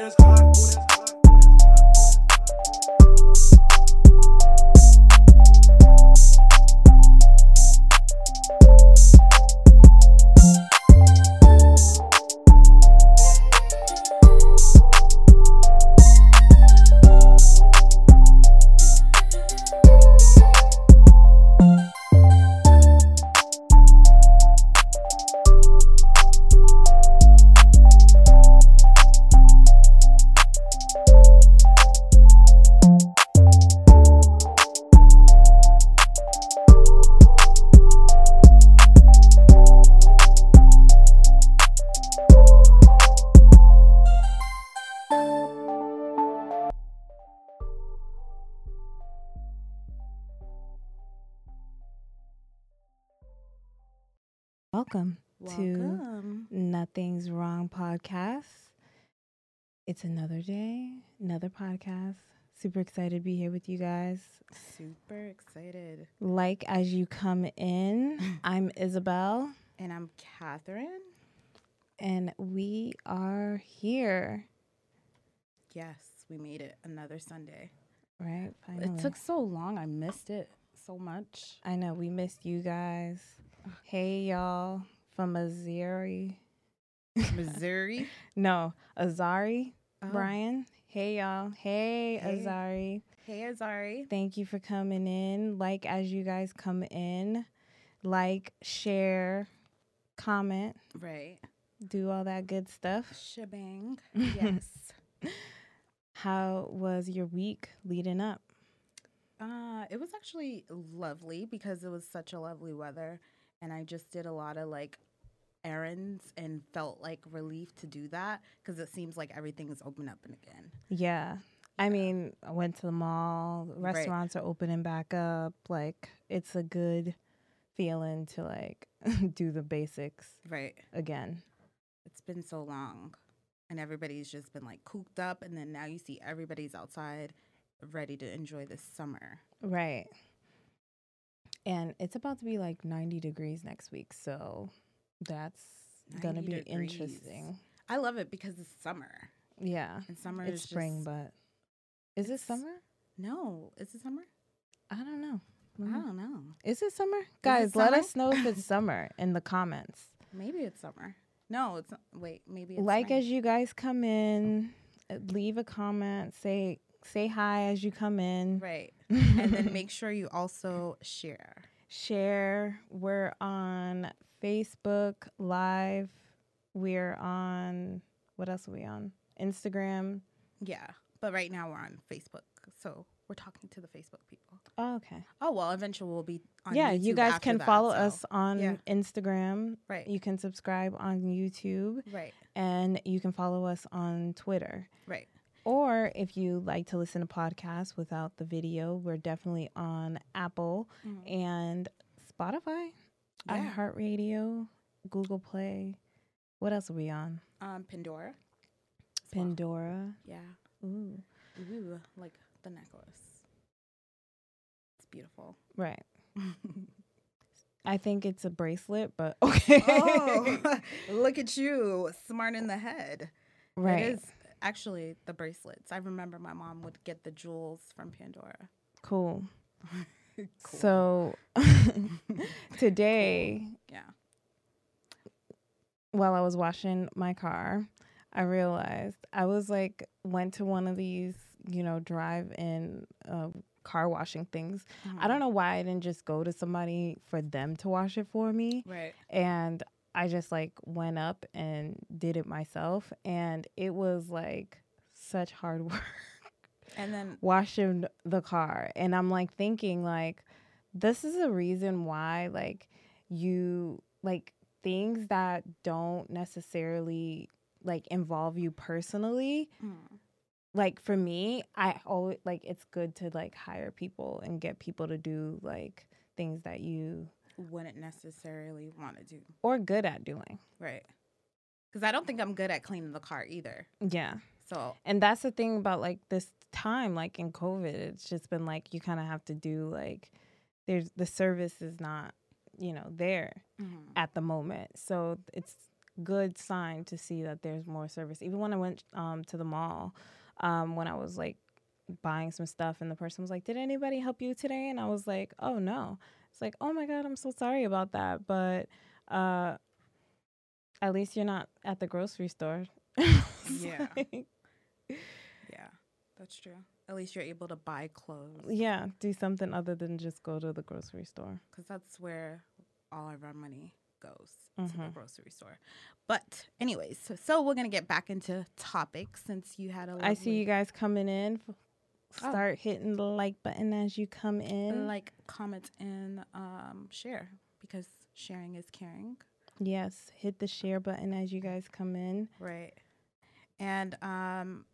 that's hot. It's another day, another podcast. Super excited to be here with you guys. Super excited. Like as you come in, I'm Isabel And I'm Catherine. and we are here. Yes, we made it another Sunday. Right? Finally. It took so long. I missed it so much. I know we missed you guys. Hey y'all from Missouri. Missouri. No, Azari. Oh. Brian. Hey y'all. Hey, Hey. Azari. Hey, Azari. Thank you for coming in. Like as you guys come in, like, share, comment, Right. do all that good stuff. Shebang. Yes. How was your week leading up? uh, it was actually lovely because it was such a lovely weather. And I just did a lot of like errands and felt like relief to do that because it seems like everything is open up and again. Yeah. I mean, I went to the mall, Right. restaurants are opening back up. Like, it's a good feeling to like do the basics Right. again. it's been so long and everybody's just been like cooped up and then now you see everybody's outside ready to enjoy this summer Right. And it's about to be like 90 degrees next week. So that's going to be degrees. interesting. i love it because it's summer Yeah. and summer It's is spring, but is it summer? no is it summer I don't know. i Mhm. don't know Is it summer? Guys, let summer? us know if it's summer in the comments. maybe it's summer no it's not wait maybe it's like spring. as you guys come in, uh, leave a comment, say say hi as you come in. right and then make sure you also share share. We're on Facebook Live. We're on what else are we on? Instagram. yeah but right now we're on facebook so we're talking to the facebook people Oh, okay. oh well eventually we'll be on yeah, you guys can that, follow so- us on yeah. Instagram. right You can subscribe on YouTube right and you can follow us on Twitter. right Or if you like to listen to podcasts without the video, we're definitely on Apple Mhm. and Spotify, Yeah. iHeartRadio, Google Play. What else are we on? Um, Pandora. as well. Pandora. Yeah. Ooh. Ooh, like the necklace. It's beautiful. Right. I think it's a bracelet, but okay. oh, look at you, smart in the head. right. It is actually the bracelets. I remember my mom would get the jewels from Pandora. Cool. Cool. So today, Yeah. while I was washing my car, I realized I was like went to one of these, you know, drive-in uh, car washing things. I don't know why I didn't just go to somebody for them to wash it for me, Right. and I just like went up and did it myself, and it was like such hard work. And then washing the car, and I'm like thinking like this is a reason why like you like things that don't necessarily like involve you personally mm, like for me i always like it's good to like hire people and get people to do like things that you wouldn't necessarily want to do. or good at doing Right. Because I don't think I'm good at cleaning the car either. yeah So and that's the thing about like this time like in covid it's just been like you kind of have to do like there's the service is not you know there mhm. at the moment so it's good sign to see that there's more service. Even when I went um, to the mall, um, when I was like buying some stuff, and the person was like, "Did anybody help you today?" And I was like, "Oh no." It's like, "Oh my god, I'm so sorry about that," but uh, at least you're not at the grocery store. Yeah. Yeah, that's true. At least you're able to buy clothes yeah, do something other than just go to the grocery store. because that's where all of our money goes to the Mhm. grocery store. But, anyways, so, so we're gonna get back into topics since you had a. I see you guys coming in. F- Oh. Start hitting the like button as you come in. like, comment, and um, share because sharing is caring. yes, hit the share button as you guys come in. Right. And um,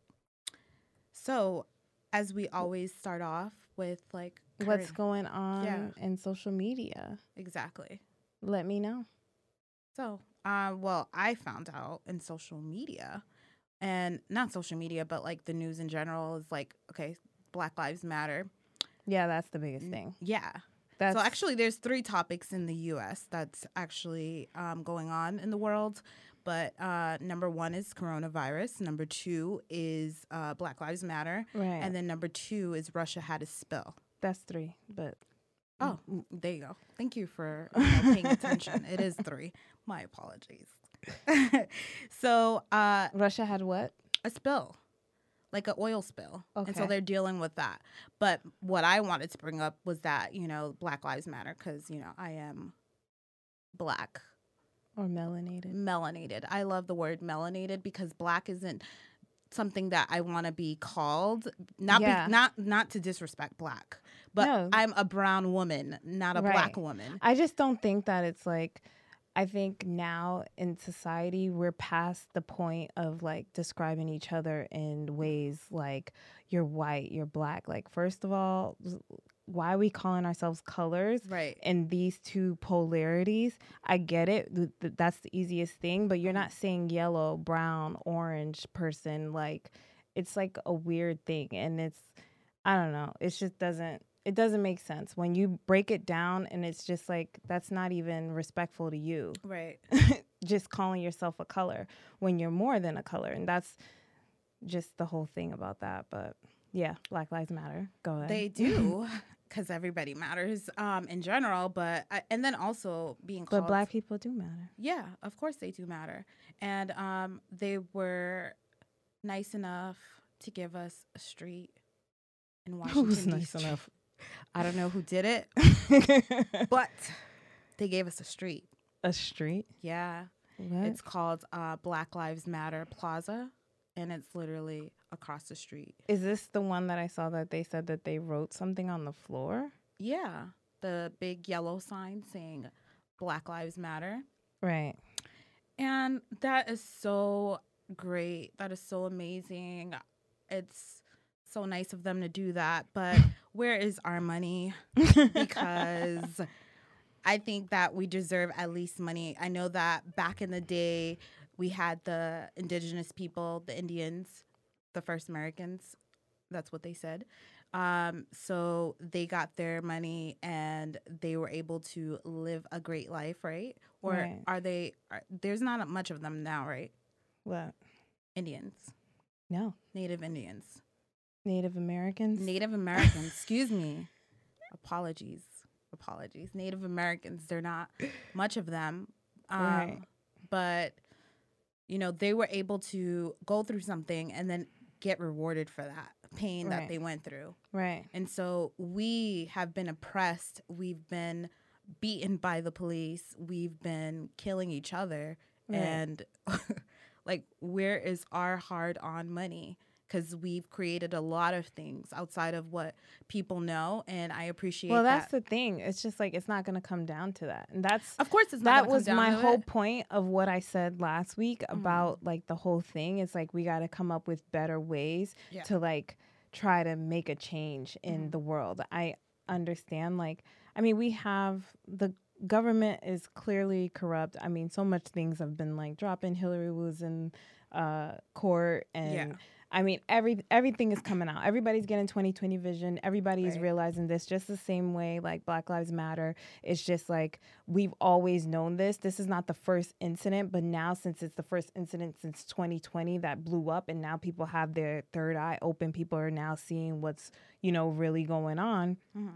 so as we always start off with like What's going on Yeah. in social media? exactly. Let me know. So, uh, well, I found out in social media, and not social media, but like the news in general is like, okay, Black Lives Matter. Yeah, that's the biggest thing. Yeah. That's so actually, there's three topics in the U.S. that's actually um, going on in the world. But uh, number one is coronavirus. Number two is uh, Black Lives Matter. right. And then number two is Russia had a spill. that's three. But Oh, there you go. Thank you for know, paying attention. It is three. My apologies. so, uh, Russia had what? a spill, like an oil spill. And so they're dealing with that. But what I wanted to bring up was that, you know, Black Lives Matter because, you know, I am black, Or melanated. melanated. I love the word melanated because black isn't something that I want to be called. Not be- not not to disrespect black, but No. I'm a brown woman, not a black woman. I just don't think that it's like I think now in society we're past the point of like describing each other in ways like you're white, you're black. Like first of all, why are we calling ourselves colors? Right. in these two polarities, I get it. th- th- That's the easiest thing, but you're not mm-hmm. saying yellow, brown, orange person. Like, it's like a weird thing. And it's, I don't know. It just doesn't, it doesn't make sense. When you break it down and it's just like, that's not even respectful to you. Right. just calling yourself a color when you're more than a color. And that's just the whole thing about that. But yeah, Black Lives Matter. Go ahead. They do because everybody matters um, in general, but I, and then also being called but black people do matter. Yeah, of course they do matter, and um, they were nice enough to give us a street in Washington. Who's nice enough? I don't know who did it, but they gave us a street. a street? Yeah, What? it's called uh, Black Lives Matter Plaza, and it's literally across the street. Is this the one that I saw that they said that they wrote something on the floor? Yeah, the big yellow sign saying Black Lives Matter. Right. And that is so great. That is so amazing. It's so nice of them to do that. But where is our money? Because I think that we deserve at least money. I know that back in the day, we had the indigenous people, the Indians, the first Americans. That's what they said. Um, so they got their money and they were able to live a great life, right? Or Right. are they? Are, there's not much of them now, right? what? Indians, No. Native Indians, Native Americans? Native Americans. excuse me. Apologies, apologies. Native Americans. They're not much of them, um, Right. but you know they were able to go through something and then get rewarded for that pain that they went through. Right. And so we have been oppressed. We've been beaten by the police. We've been killing each other. Right. And like, where is our hard on money? Because we've created a lot of things outside of what people know. And I appreciate Well, that. that's the thing. It's just like it's not going to come down to that. And that's of course, it's not that was my whole it. point of what I said last week Mm-hmm. about like the whole thing. It's like we got to come up with better ways Yeah. to like try to make a change in Mhm. the world. I understand like I mean we have the government is clearly corrupt. I mean so much things have been like dropping Hillary was in uh court and Yeah. I mean, every everything is coming out. Everybody's getting 2020 vision. Everybody's Right. realizing this just the same way like Black Lives Matter. It's just like we've always known this. This is not the first incident, but now since it's the first incident since 2020 that blew up and now people have their third eye open, people are now seeing what's, you know, really going on Mhm.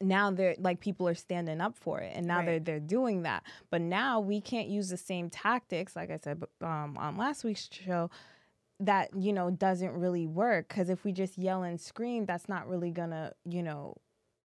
now they're like people are standing up for it and now Right. they're they're doing that but now we can't use the same tactics like i said um, on last week's show that you know doesn't really work because if we just yell and scream that's not really gonna you know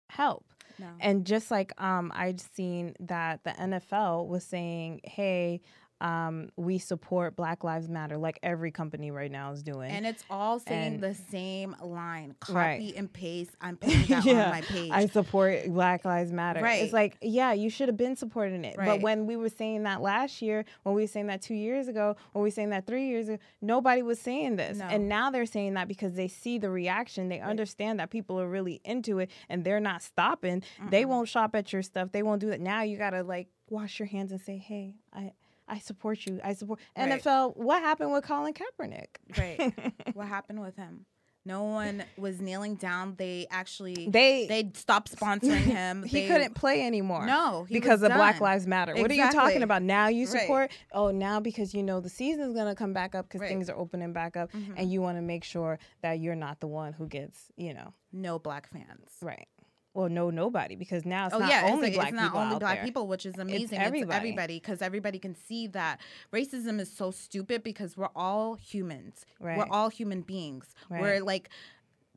help No. and just like um i'd seen that the nfl was saying hey um we support black lives matter like every company right now is doing And it's all saying And- the same line. Copy Right. and paste. I'm putting that Yeah, on my page. I support Black Lives Matter. Right. It's like, yeah, you should have been supporting it. But when we were saying that last year, when we were saying that two years ago, when we were saying that three years ago, nobody was saying this. No. And now they're saying that because they see the reaction. They understand that people are really into it and they're not stopping. They won't shop at your stuff. They won't do that. Now you got to like wash your hands and say, hey, I. I support you. I support Right. NFL. What happened with Colin Kaepernick? Right. what happened with him? No one was kneeling down. They actually They they stopped sponsoring him. he They- couldn't play anymore. No, because of Black. Lives Matter. What are you talking about? Now you Right. support? Oh, now because you know the season's gonna come back up because Right. things are opening back up, Mhm. and you want to make sure that you're not the one who gets, you know, No black fans. right. Well, no, nobody because now it's oh not yeah, only it's, black it's not people only black there. people, which is amazing. It's everybody. because everybody can see that racism is so stupid because we're all humans. Right. We're all human beings. Right. We're like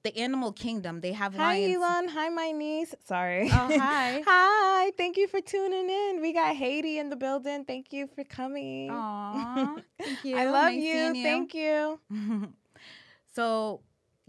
the animal kingdom. They have Hi, lions. Elon. Hi, my niece. Sorry. Oh, hi. hi. Thank you for tuning in. We got Haiti in the building. Thank you for coming. Aw, thank you. I love Nice you. seeing Thank you. so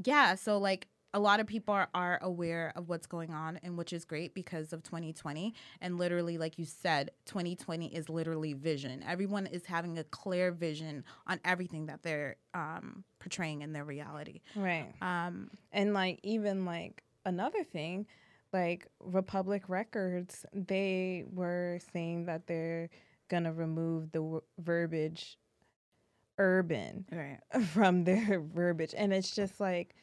yeah so like a lot of people are, are aware of what's going on and which is great because of 2020 and literally like you said 2020 is literally vision everyone is having a clear vision on everything that they're um, portraying in their reality Right. um, And like even like another thing, like Republic Records, they were saying that they're gonna remove the w- verbiage urban right from their verbiage. And it's just like,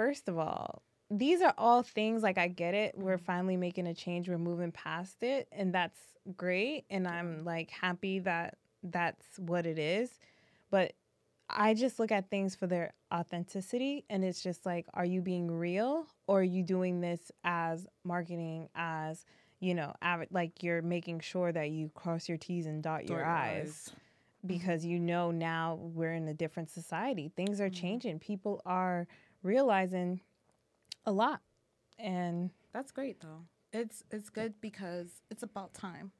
first of all, these are all things like I get it. We're finally making a change. We're moving past it. And that's great. And I'm like happy that that's what it is. But I just look at things for their authenticity. And it's just like, are you being real or are you doing this as marketing, as, you know, av- like you're making sure that you cross your T's and dot your I's because you know now we're in a different society. Things are Mhm. changing. People are realizing a lot. And that's great though. It's it's good because it's about time.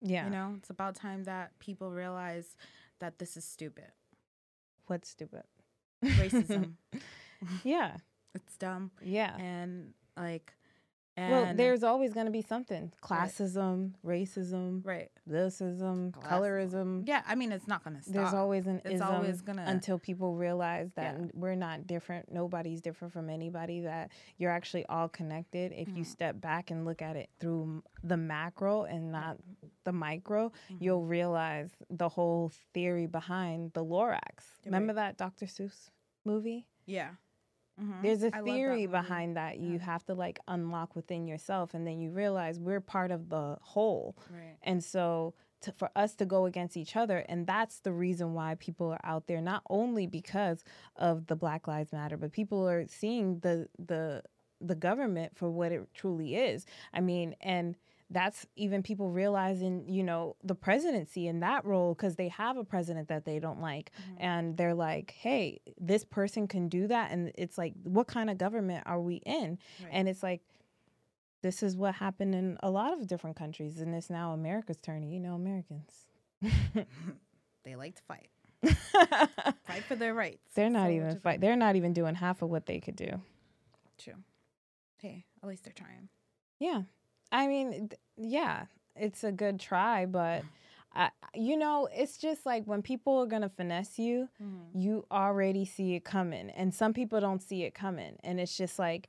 Yeah, you know it's about time that people realize that this is stupid. What's stupid? racism. Yeah, it's dumb. Yeah. and like and well, there's always going to be something classism, racism, right thisism, colorism. yeah i mean it's not gonna stop There's always an It's ism always gonna- until people realize that Yeah. we're not different. Nobody's different from anybody. That you're actually all connected. If you Mhm. step back and look at it through the macro and not the micro, Mhm. you'll realize the whole theory behind the Lorax. You're Remember that Dr. Seuss movie? Yeah. Mhm. There's a theory behind that you have to like unlock within yourself, and then you realize we're part of the whole. Right. And so to, for us to go against each other, and that's the reason why people are out there, not only because of the Black Lives Matter, but people are seeing the the the government for what it truly is. I mean, and that's even people realizing, you know, the presidency in that role because they have a president that they don't like, Mhm. and they're like, hey, this person can do that, and it's like, what kind of government are we in? Right. And it's like, this is what happened in a lot of different countries, and it's now America's turn. You know, Americans. they like to fight. Fight for their rights. They're not So even fight. They're not even doing half of what they could do. True. Hey, at least they're trying. Yeah, I mean, th- yeah, it's a good try, but. Mm. I, you know, it's just like when people are gonna finesse you, mm-hmm. you already see it coming, and some people don't see it coming, and it's just like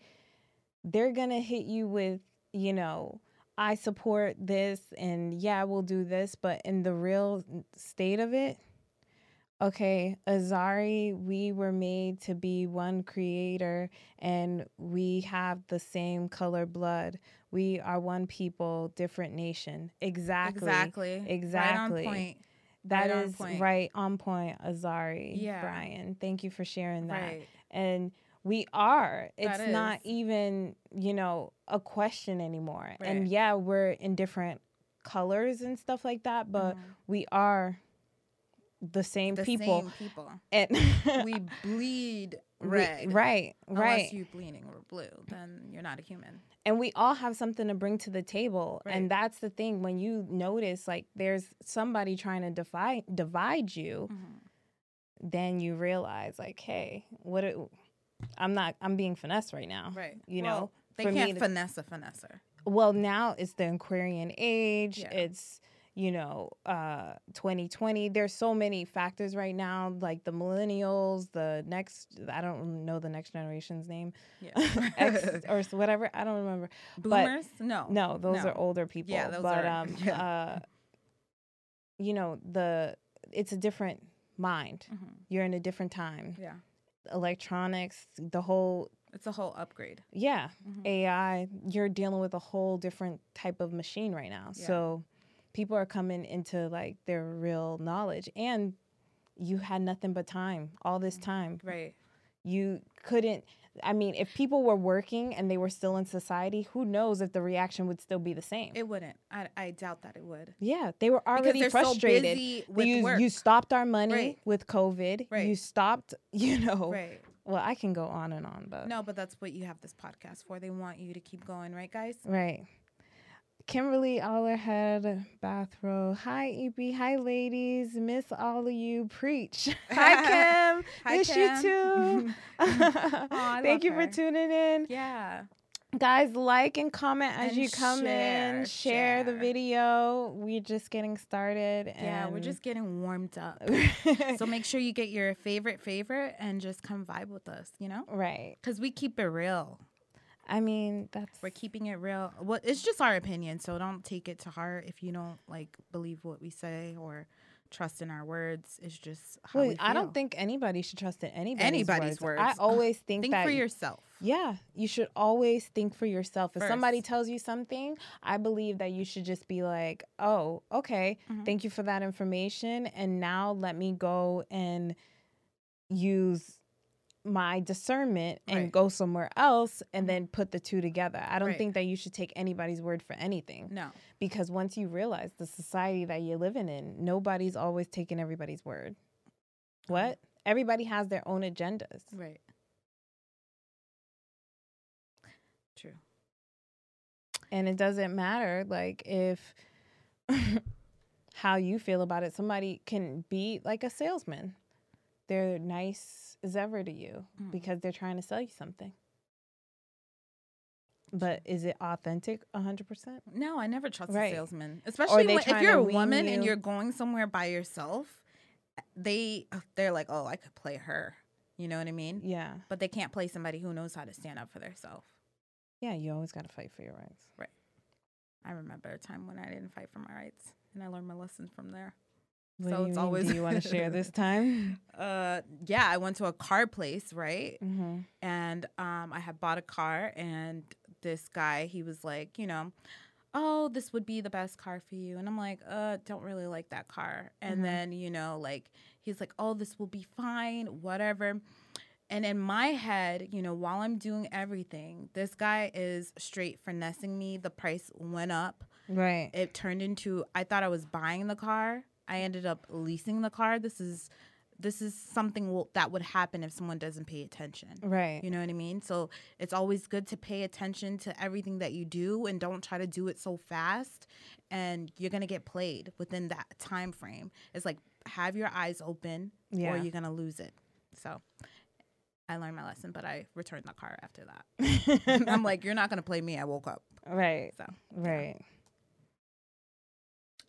they're gonna hit you with, you know, I support this, and yeah, we'll do this, but in the real state of it, okay, Azari, we were made to be one creator and we have the same color blood. We are one people, different nation. Exactly. Exactly. Exactly. Right on point. That Right on is point. right on point, Azari. Yeah. Brian. Thank you for sharing that. Right. And we are. It's not even, you know, a question anymore. And yeah, we're in different colors and stuff like that, but Mhm. we are the same the people. same people. And we bleed we- red. right, Unless right. you bleeding or blue, then you're not a human. and we all have something to bring to the table. Right. And that's the thing when you notice like there's somebody trying to divide divide you, mm-hmm. then you realize like, hey, what it, I'm not I'm being finessed right now. Right. You Well, know, they me can't to- finesse a finesser. Well, now it's the Aquarian age. Yeah. It's you know, uh 2020. There's so many factors right now, like the millennials, the next I don't know the next generation's name. Yeah. X or whatever. I don't remember. Boomers? no. No, those No. are older people. Yeah, those but are- um yeah. uh you know, the it's a different mind. Mhm. You're in a different time. Yeah. Electronics, the whole It's a whole upgrade. yeah, Mhm. AI, you're dealing with a whole different type of machine right now. Yeah. So people are coming into like their real knowledge and you had nothing but time all this time. Right. You couldn't I mean, if people were working and they were still in society, who knows if the reaction would still be the same? It wouldn't. I, I doubt that it would. yeah, they were already because they're frustrated. so busy with you, work. you stopped our money Right. with COVID. right. You stopped, you know. right. Well, I can go on and on, but No, but that's what you have this podcast for. They want you to keep going, right, guys? Right. Kimberly Allerhead, bathrobe. Hi, EP. Hi, ladies. Miss all of you. Preach. Hi, Kim. Hi, Miss Kim. you too. Thank you for tuning in. Yeah. Guys, like and comment as And you come in. share, Share the video. We're just getting started. Yeah, we're just getting warmed up. so make sure you get your favorite favorite and just come vibe with us, you know? right. Because we keep it real. I mean, that's We're keeping it real. Well, it's just our opinion, so don't take it to heart if you don't like believe what we say or trust in our words. It's just how we I don't think anybody should trust in anybody's, Anybody's words. I always think, think that for yourself. Yeah, you should always think for yourself. If somebody tells you something, I believe that you should just be like, "Oh, okay. Mhm. Thank you for that information and now let me go and use my discernment and Right. go somewhere else and Mhm. then put the two together." I don't Right. think that you should take anybody's word for anything No. because once you realize the society that you're living in, nobody's always taking everybody's word. What? Everybody has their own agendas. Right. True. and it doesn't matter like if how you feel about it somebody can be like a salesman they're nice as ever to you Mm. because they're trying to sell you something but is it authentic 100% No, I never trust Right. a salesman, especially when, if you're a woman and you. you're going somewhere by yourself. They they're like, oh, I could play her. You know what I mean? yeah But they can't play somebody who knows how to stand up for themselves. yeah you always got to fight for your rights Right. I remember a time when I didn't fight for my rights, and I learned my lessons from there. What So it's mean? always- do you want to share this time Uh, yeah, I went to a car place, right? mm-hmm. and um, I had bought a car, and this guy, he was like, you know, oh, this would be the best car for you, and I'm like, uh, don't really like that car, and Mhm. then you know, like he's like, oh, this will be fine, whatever. And in my head, you know, while I'm doing everything, this guy is straight finessing me. The price went up. right It turned into I thought I was buying the car. I ended up leasing the car. This is this is something will, that would happen if someone doesn't pay attention. right You know what I mean? So it's always good to pay attention to everything that you do and don't try to do it so fast and you're going to get played within that time frame. It's like have your eyes open yeah or you're going to lose it. So I learned my lesson, but I returned the car after that. I'm like, you're not going to play me. I woke up. right So, right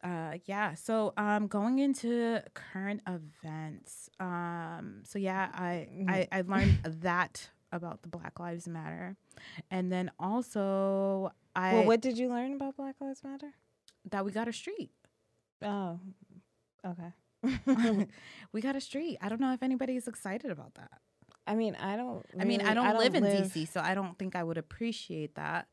uh yeah so um going into current events um so yeah i i, I learned that about the black lives matter and then also i well what did you learn about black lives matter that we got a street oh okay we got a street. I don't know if anybody's excited about that. I mean, I don't. I mean, really- I don't, live in DC, so I don't think I would appreciate that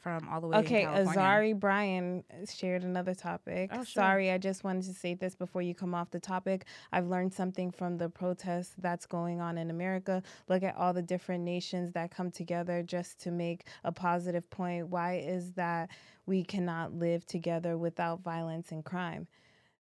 from all the way. Okay, Azari Brian shared another topic. Oh, sure. Sorry, I just wanted to say this before you come off the topic. I've learned something from the protests that's going on in America. Look at all the different nations that come together just to make a positive point. Why is that we cannot live together without violence and crime?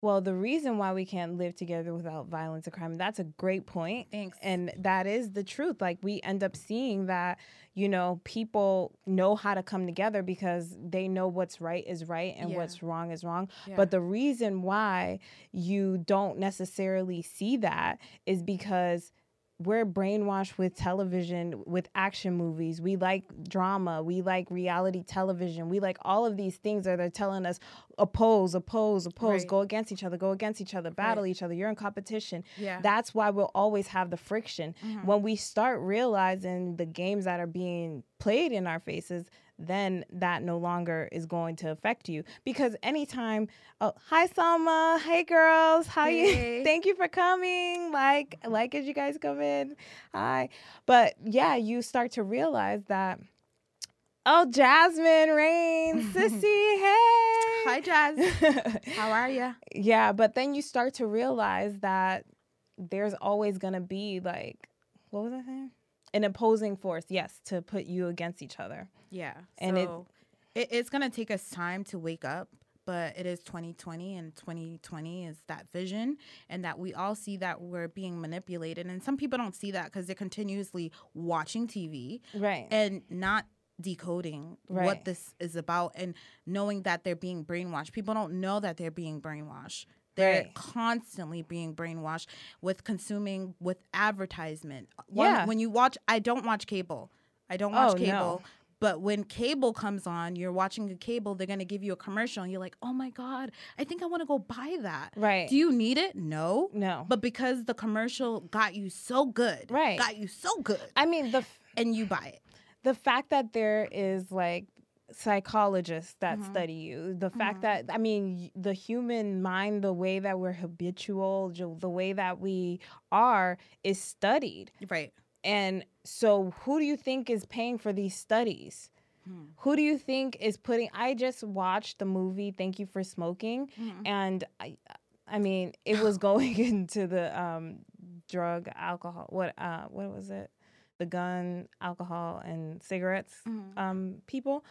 Well, the reason why we can't live together without violence and crime, that's a great point. Thanks. And that is the truth. Like we end up seeing that, you know, people know how to come together because they know what's right is right and Yeah. what's wrong is wrong. Yeah. But the reason why you don't necessarily see that is because we're brainwashed with television, with action movies. We like drama. We like reality television. We like all of these things that are telling us oppose, oppose, oppose, Right. go against each other, go against each other, battle each other. You're in competition. Yeah. That's why we'll always have the friction. Mhm. When we start realizing the games that are being played in our faces, then that no longer is going to affect you. Because anytime, oh, hi Salma hey girls, how Hey. you? Thank you for coming. Like, like as you guys come in, hi. But yeah, you start to realize that. Oh, Jasmine Rain, sissy, hey. Hi, Jazz. How are you? Yeah, but then you start to realize that there's always to be like, what was I saying? An opposing force, yes, to put you against each other. Yeah. And it- it, it's gonna take us time to wake up, but it is 2020, and 2020 is that vision, and that we all see that we're being manipulated, and some people don't see that because they're continuously watching TV Right. and not decoding Right. what this is about and knowing that they're being brainwashed. People don't know that they're being brainwashed. They're Right. constantly being brainwashed with consuming with advertisement. One- Yeah. When you watch, I don't watch cable. I don't watch Oh, no. cable. But when cable comes on, you're watching a cable, they're going to give you a commercial and you're like, oh my God, I think I want to go buy that. Right. Do you need it? No. no. But because the commercial got you so good, Right. got you so good, I mean, the f- and you buy it. the fact that there is like psychologists that Mhm. study you the fact Mhm. that i mean the human mind the way that we're habitual the way that we are is studied Right. and so who do you think is paying for these studies Hmm. who do you think is putting i just watched the movie thank you for smoking Mhm. and i i mean it was going into the um drug alcohol what uh what was it the gun alcohol and cigarettes Mhm. um people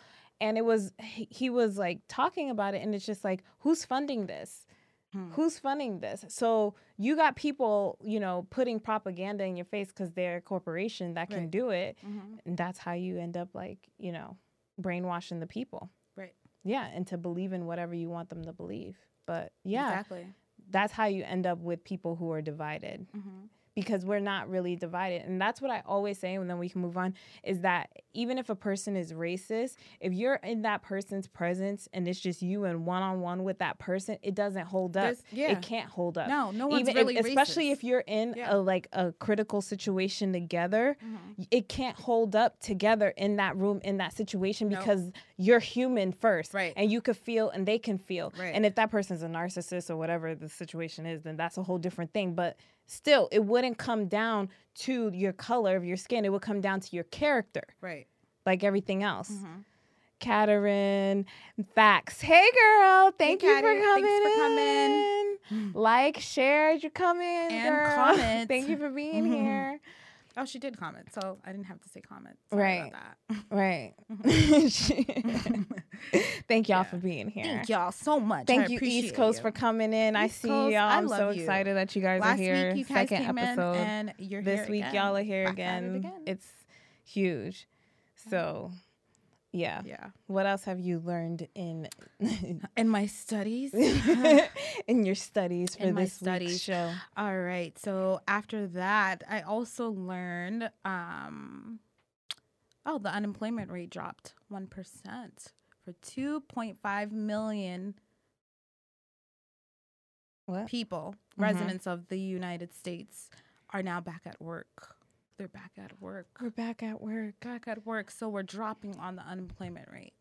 and it was he, was like talking about it and it's just like who's funding this Hmm. who's funding this so you got people you know putting propaganda in your face because they're a corporation that can Right. do it Mhm. and that's how you end up like you know brainwashing the people Right. yeah and to believe in whatever you want them to believe but yeah Exactly. that's how you end up with people who are divided Mhm. Because we're not really divided and that's what i always say and then we can move on is that even if a person is racist if you're in that person's presence and it's just you and one-on-one with that person it doesn't hold up There's- yeah. it can't hold up No, no one's even really if, especially racist. if you're in Yeah. a like a critical situation together mm-hmm. it can't hold up together in that room in that situation Nope. because you're human first Right. and you could feel and they can feel Right. and if that person's a narcissist or whatever the situation is then that's a whole different thing but still it wouldn't come down to your color of your skin it would come down to your character Right. like everything else Mhm. Katarin, facts. Hey, girl. Thank you for coming. Thanks for coming. in. Like, share as you come in, And girl. comment. Thank you for being Mhm. here. Oh, she did comment, so I didn't have to say comment. Sorry Right. Right. Mm-hmm. Thank y'all Yeah. for being here. Thank y'all so much. Thank I you, East Coast, you. for coming in. I see Coast, y'all. I'm so you. excited that you guys Last are here. week you guys Second came episode. in, and you're this week again. y'all are here again. again. It's huge. So, yeah. Yeah. Yeah. What else have you learned in In my studies. in your studies for In my this studies. show? All right. So after that, I also learned um oh, the unemployment rate dropped 1% for 2.5 million What? people, Mhm. residents of the United States are now back at work. They're back at work. We're back at work. Back at work, so we're dropping on the unemployment rate.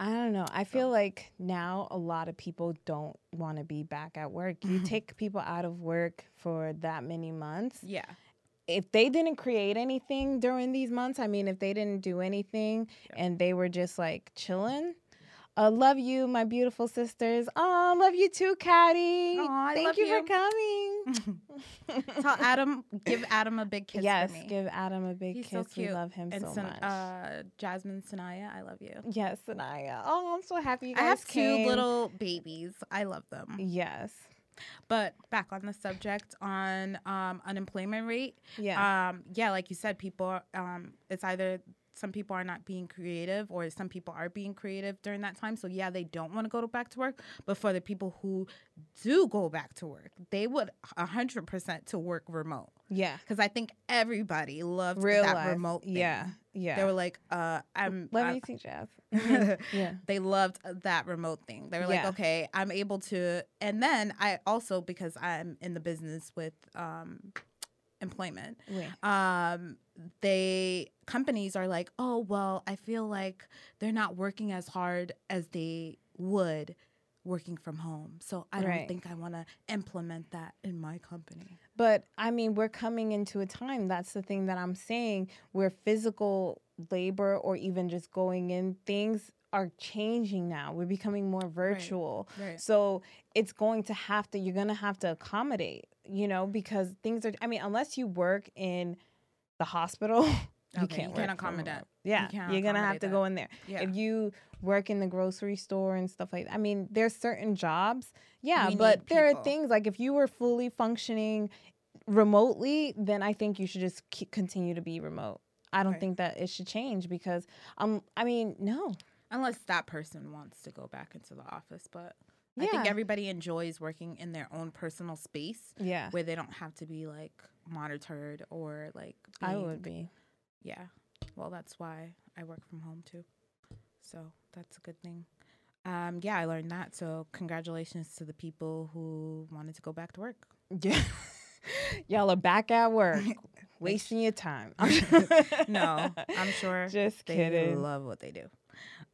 I don't know. I feel like now a lot of people don't want to be back at work. You take people out of work for that many months. Yeah. If they didn't create anything during these months, I mean, if they didn't do anything and they were just like chilling, uh, love you, my beautiful sisters. Oh, love you too, Caddy. Thank you, you. for coming. Tell Adam, give Adam a big kiss. yes, for me. give Adam a big He's kiss. so cute. We love him and so San- much. uh, Jasmine Sanaya, I love you. yes, Sanaya. Oh, I'm so happy you I guys have two little babies. I love them. Yes. But back on the subject on um, unemployment rate. Yeah. Um, yeah, like you said, people. Um, it's either some people are not being creative, or some people are being creative during that time. So yeah, they don't want to go to back to work. But for the people who do go back to work, they would hundred percent to work remote. yeah. Because I think everybody loved Real that life. remote. Thing. Yeah. Yeah. They were like, uh, I'm. Let I'm- me see, Jazz. Mhm. yeah. they loved that remote thing. They were like, Yeah. okay, I'm able to. And then I also because I'm in the business with um, employment. Um, they companies are like, oh well, I feel like they're not working as hard as they would working from home. So I Right. don't think I want to implement that in my company. But I mean, we're coming into a time. That's the thing that I'm saying where physical labor or even just going in things are changing now. We're becoming more virtual. Right. So it's going to have to, you're going to have to accommodate, you know, because things are, I mean, unless you work in the hospital, you Okay, can't you can't accommodate. Yeah. can't you're going to have to that. go in there. Yeah. If you work in the grocery store and stuff like that, I mean, there's certain jobs. Yeah. We but there are things like if you were fully functioning remotely, then I think you should just keep, continue to be remote. I don't Right. think that it should change because um I mean no Unless that person wants to go back into the office, but I think everybody enjoys working in their own personal space yeah where they don't have to be like monitored or like. I being- would be Yeah. Well, that's why I work from home too. So that's a good thing. Um, yeah, I learned that. So congratulations to the people who wanted to go back to work. yeah y'all are back at work wasting your time no, I'm sure just they kidding love what they do.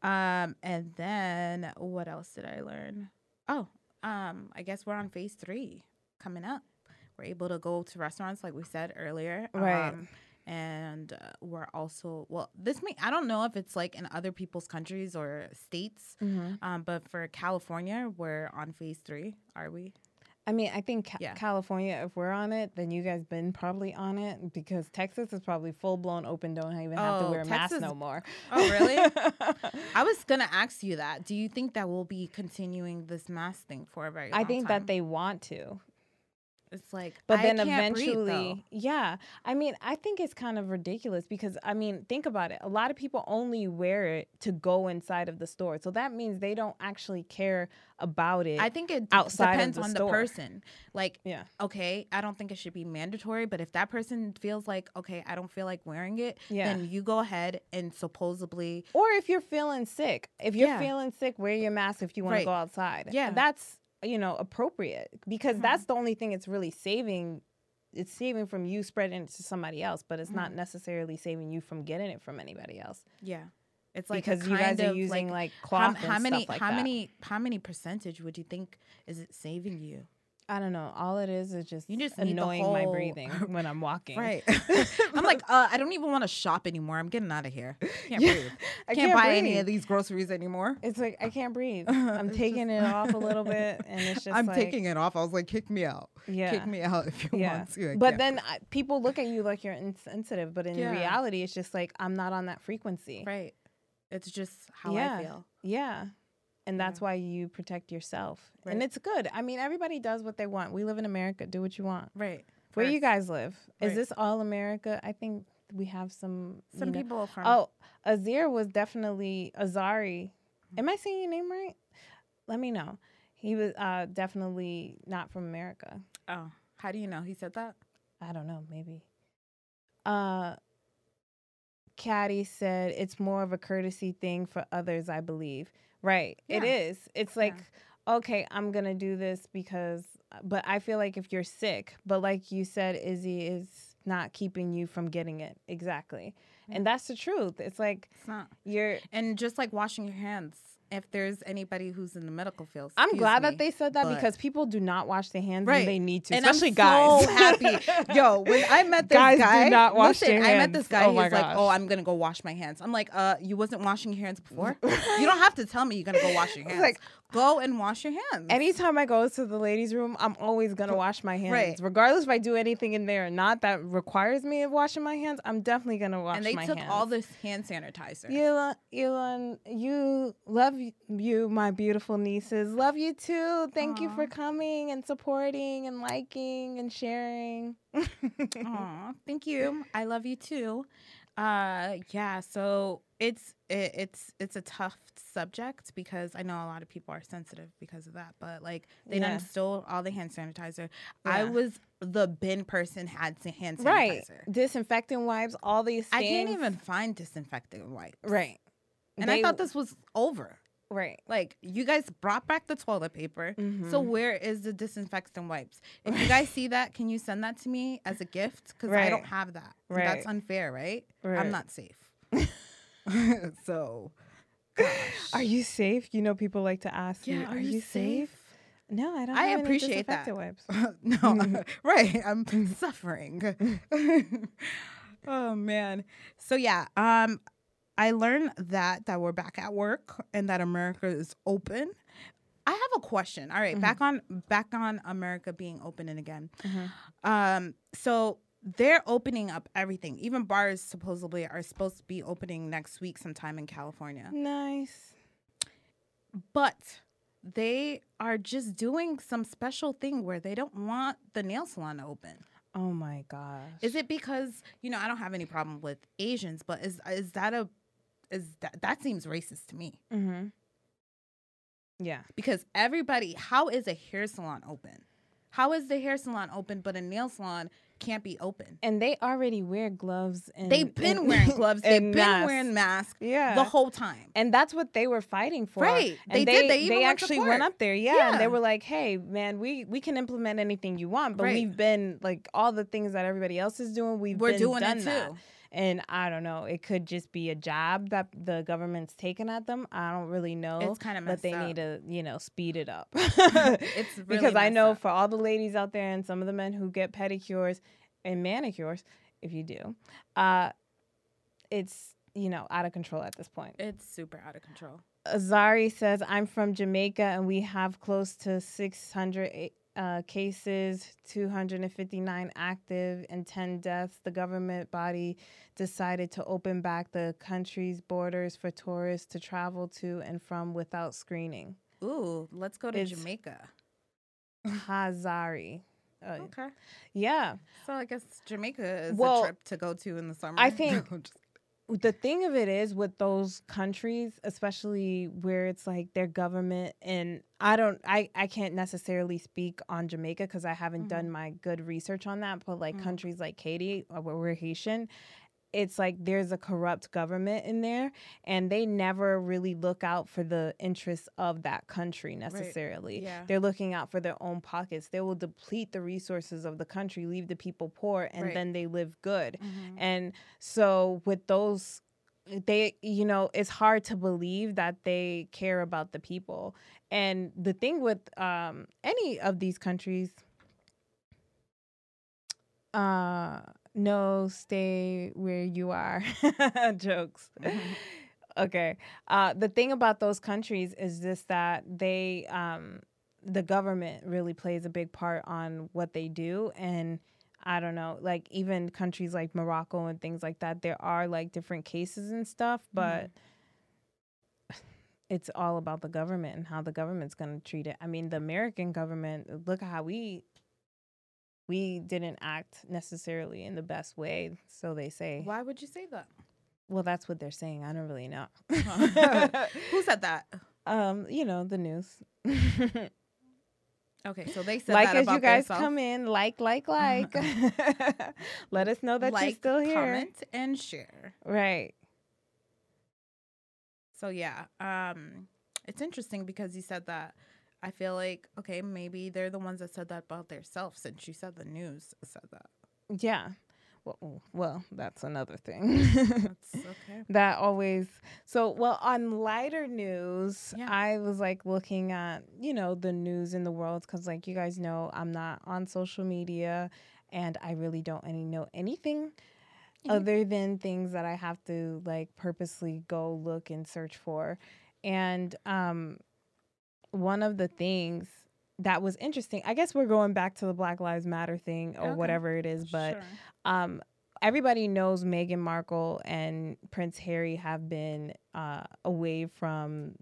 Um, and then what else did I learn? Oh, um, I guess we're on phase three coming up. We're able to go to restaurants like we said earlier. Right. Um, and uh, we're also well. This may I don't know if it's like in other people's countries or states, Mhm. um, but for California, we're on phase three. Are we? I mean I think Ca- Yeah. California if we're on it then you guys been probably on it because Texas is probably full blown open don't even have to Oh, wear a mask no more Oh, really? I was gonna ask you that. Do you think that we'll be continuing this mask thing for a very? I think time? that they want to It's like, But I then can't breathe, eventually, yeah. I mean, I think it's kind of ridiculous because I mean, think about it. A lot of people only wear it to go inside of the store. So that means they don't actually care about it. I think it outside depends the on store. the person. Like, yeah. okay, I don't think it should be mandatory, but if that person feels like, okay, I don't feel like wearing it, Yeah. then you go ahead and supposedly, Or if you're feeling sick, if you're Yeah. feeling sick, wear your mask if you want Right. to go outside. Yeah. That's, you know, appropriate because Mhm. that's the only thing it's really saving. It's saving from you spreading it to somebody else, but it's Mm-hmm. not necessarily saving you from getting it from anybody else. yeah, it's like because you guys are using like, like, how, cloth how and many stuff like how that. many how many percentage would you think is it saving you? I don't know. All it is is just You just annoying my breathing when I'm walking. Right. I'm like, uh, I don't even want to shop anymore. I'm getting out of here. Can't Yeah. breathe. I Can't, buy any of these groceries anymore. It's like I can't breathe. I'm taking just- it off a little bit, and it's just I'm like, taking it off. I was like, kick me out. yeah, Kick me out if you yeah. want to. I But then I, people look at you like you're insensitive, but in Yeah. reality, it's just like I'm not on that frequency. Right. It's just how Yeah. I feel. Yeah. And that's Yeah. why you protect yourself. And it's good. I mean, everybody does what they want. We live in America. Do what you want. Right. Where you guys live? Is this all America? I think we have some. you Some know- people from. Oh, Azir was definitely Azari. Mm-hmm. Am I saying your name right? Let me know. He was uh, definitely not from America. oh. How do you know he said that? I don't know, maybe. Uh Caddy said it's more of a courtesy thing for others, I believe. Right. It Yeah. is. It's like, okay, I'm gonna do this because uh, but I feel like if you're sick, but like you said, Izzy is not keeping you from getting it. Exactly. And that's the truth. It's like It's not. you're And just like washing your hands, if there's anybody who's in the medical field. I'm glad me, that they said that but- because people do not wash their hands Right. when they need to, and I'm guys. so happy. Yo, when I met this Guys do guy, not wash listen, their I met this guy. Oh he's like, "Oh, I'm gonna go wash my hands." I'm like, "Uh, you wasn't washing your hands before. you don't have to tell me you're gonna go wash your hands. like- go and wash your hands." Anytime I go to the ladies' room, I'm always gonna wash my hands, Right. regardless if I do anything in there or not that requires me of washing my hands. I'm definitely gonna wash my hands. and they took hands. all this hand sanitizer. Elon, Elon, you love you, my beautiful nieces. Love you too. Thank you for coming and supporting and liking and sharing. Aw, thank you. I love you too. Uh, yeah. So it's it, it's it's a tough subject because I know a lot of people are sensitive because of that. But like they Yeah. done stole all the hand sanitizer. I was the bin person had hand sanitizer. right, disinfectant wipes, all these. Things. I can't even find disinfectant wipes. Right, And I thought this was over. Right. Like you guys brought back the toilet paper. So Mhm. where is the disinfectant wipes? If you guys see that, can you send that to me as a gift? Because I don't have that. Right. That's unfair, right? Right. I'm not safe. so Are you safe? You know, people like to ask you, "Are, you safe?" No, I don't. I appreciate that. no, right. I'm suffering. oh man. So yeah, um I learned that that we're back at work and that America is open. I have a question. All right, Mhm. back on back on America being open and again. Mhm. Um so they're opening up everything. Even bars supposedly are supposed to be opening next week sometime in California. Nice. But they are just doing some special thing where they don't want the nail salon to open. Oh my gosh. Is it because you know I don't have any problem with Asians, but is is that a is that that seems racist to me? Mm-hmm. Yeah. Because everybody, how is a hair salon open? How is the hair salon open, but a nail salon can't be open? And they already wear gloves and They've been and- wearing gloves. They've been masks. wearing masks Yeah. the whole time. and that's what they were fighting for. Right. And They did. They went actually court. went up there. Yeah, And they were like, "Hey, man, we we can implement anything you want, but Right. we've been like all the things that everybody else is doing. We've We're been doing done it that. And I don't know. It could just be a job that the government's taking at them. I don't really know. It's kind of but they up. need to, you know, speed it up. It's really because I know up. for all the ladies out there and some of the men who get pedicures and manicures, if you do, uh, it's you know out of control at this point. It's super out of control. Azari says, I'm from Jamaica and we have close to 600 uh, cases, 259 active, and 10 deaths. The government body decided to open back the country's borders for tourists to travel to and from without screening. Ooh, let's go to It's- Jamaica. Azari. Uh, Okay. yeah. So I guess Jamaica is Well, a trip to go to in the summer. I think- the thing of it is with those countries especially where it's like their government and i don't i i can't necessarily speak on jamaica because i haven't Mhm. done my good research on that but like Mhm. countries like haiti uh, where we're haitian it's like there's a corrupt government in there and they never really look out for the interests of that country necessarily Yeah. they're looking out for their own pockets they will deplete the resources of the country leave the people poor and Right. then they live good Mhm. and so with those they you know it's hard to believe that they care about the people. And the thing with um any of these countries uh no stay where you are. Jokes. Okay. Uh the thing about those countries is just that they um the government really plays a big part on what they do and I don't know, like even countries like Morocco and things like that, there are like different cases and stuff, but it's all about the government and how the government's going to treat it. I mean, the American government, look at how we we didn't act necessarily in the best way, so they say. Why would you say that? Well, that's what they're saying. I don't really know. Who said that? um, you know, the news. Okay, so they said like as you guys themselves. come in, like, like, like. Let us know that like, you're still here. comment, and share. Right. So yeah, um, it's interesting because you said that. I feel like okay, maybe they're the ones that said that about themselves since you said the news said that. Yeah. well, well, that's another thing. That's okay. that always so well on lighter news Yeah. i was like looking at you know the news in the world because like you guys know i'm not on social media and i really don't any know anything Mhm. other than things that i have to like purposely go look and search for and um one of the things that was interesting i guess we're going back to the black lives matter thing or Okay. whatever it is but Sure. um everybody knows Meghan Markle and Prince Harry have been uh away from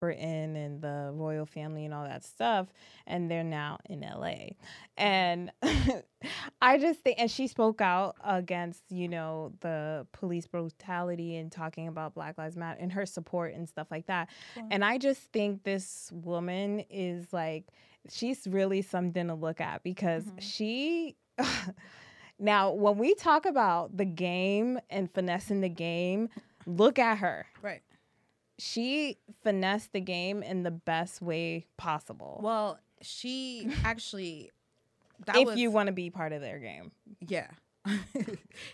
Britain and the royal family and all that stuff and they're now in LA. And I just think and she spoke out against, you know, the police brutality and talking about Black Lives Matter and her support and stuff like that. And I just think this woman is like she's really something to look at because Mhm. she now when we talk about the game and finessing the game, look at her. right. She finessed the game in the best way possible. Well, she actually. That if was, you want to be part of their game. yeah.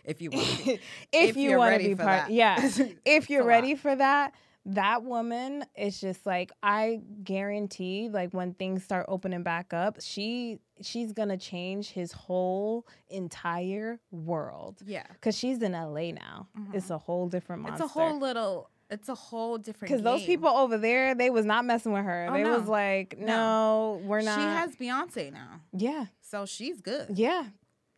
if you want. to be. if, If you want to be part that. yeah. If you're a lot. ready for that, that woman is just like I guarantee like when things start opening back up, she she's going to change his whole entire world Yeah. cuz she's in LA now. It's mm-hmm. a whole different monster. It's a whole little. It's a whole different. Cuz those people over there, they was not messing with her. Oh, they was like, No. "No, we're not." She has Beyonce now, Yeah. so she's good. Yeah.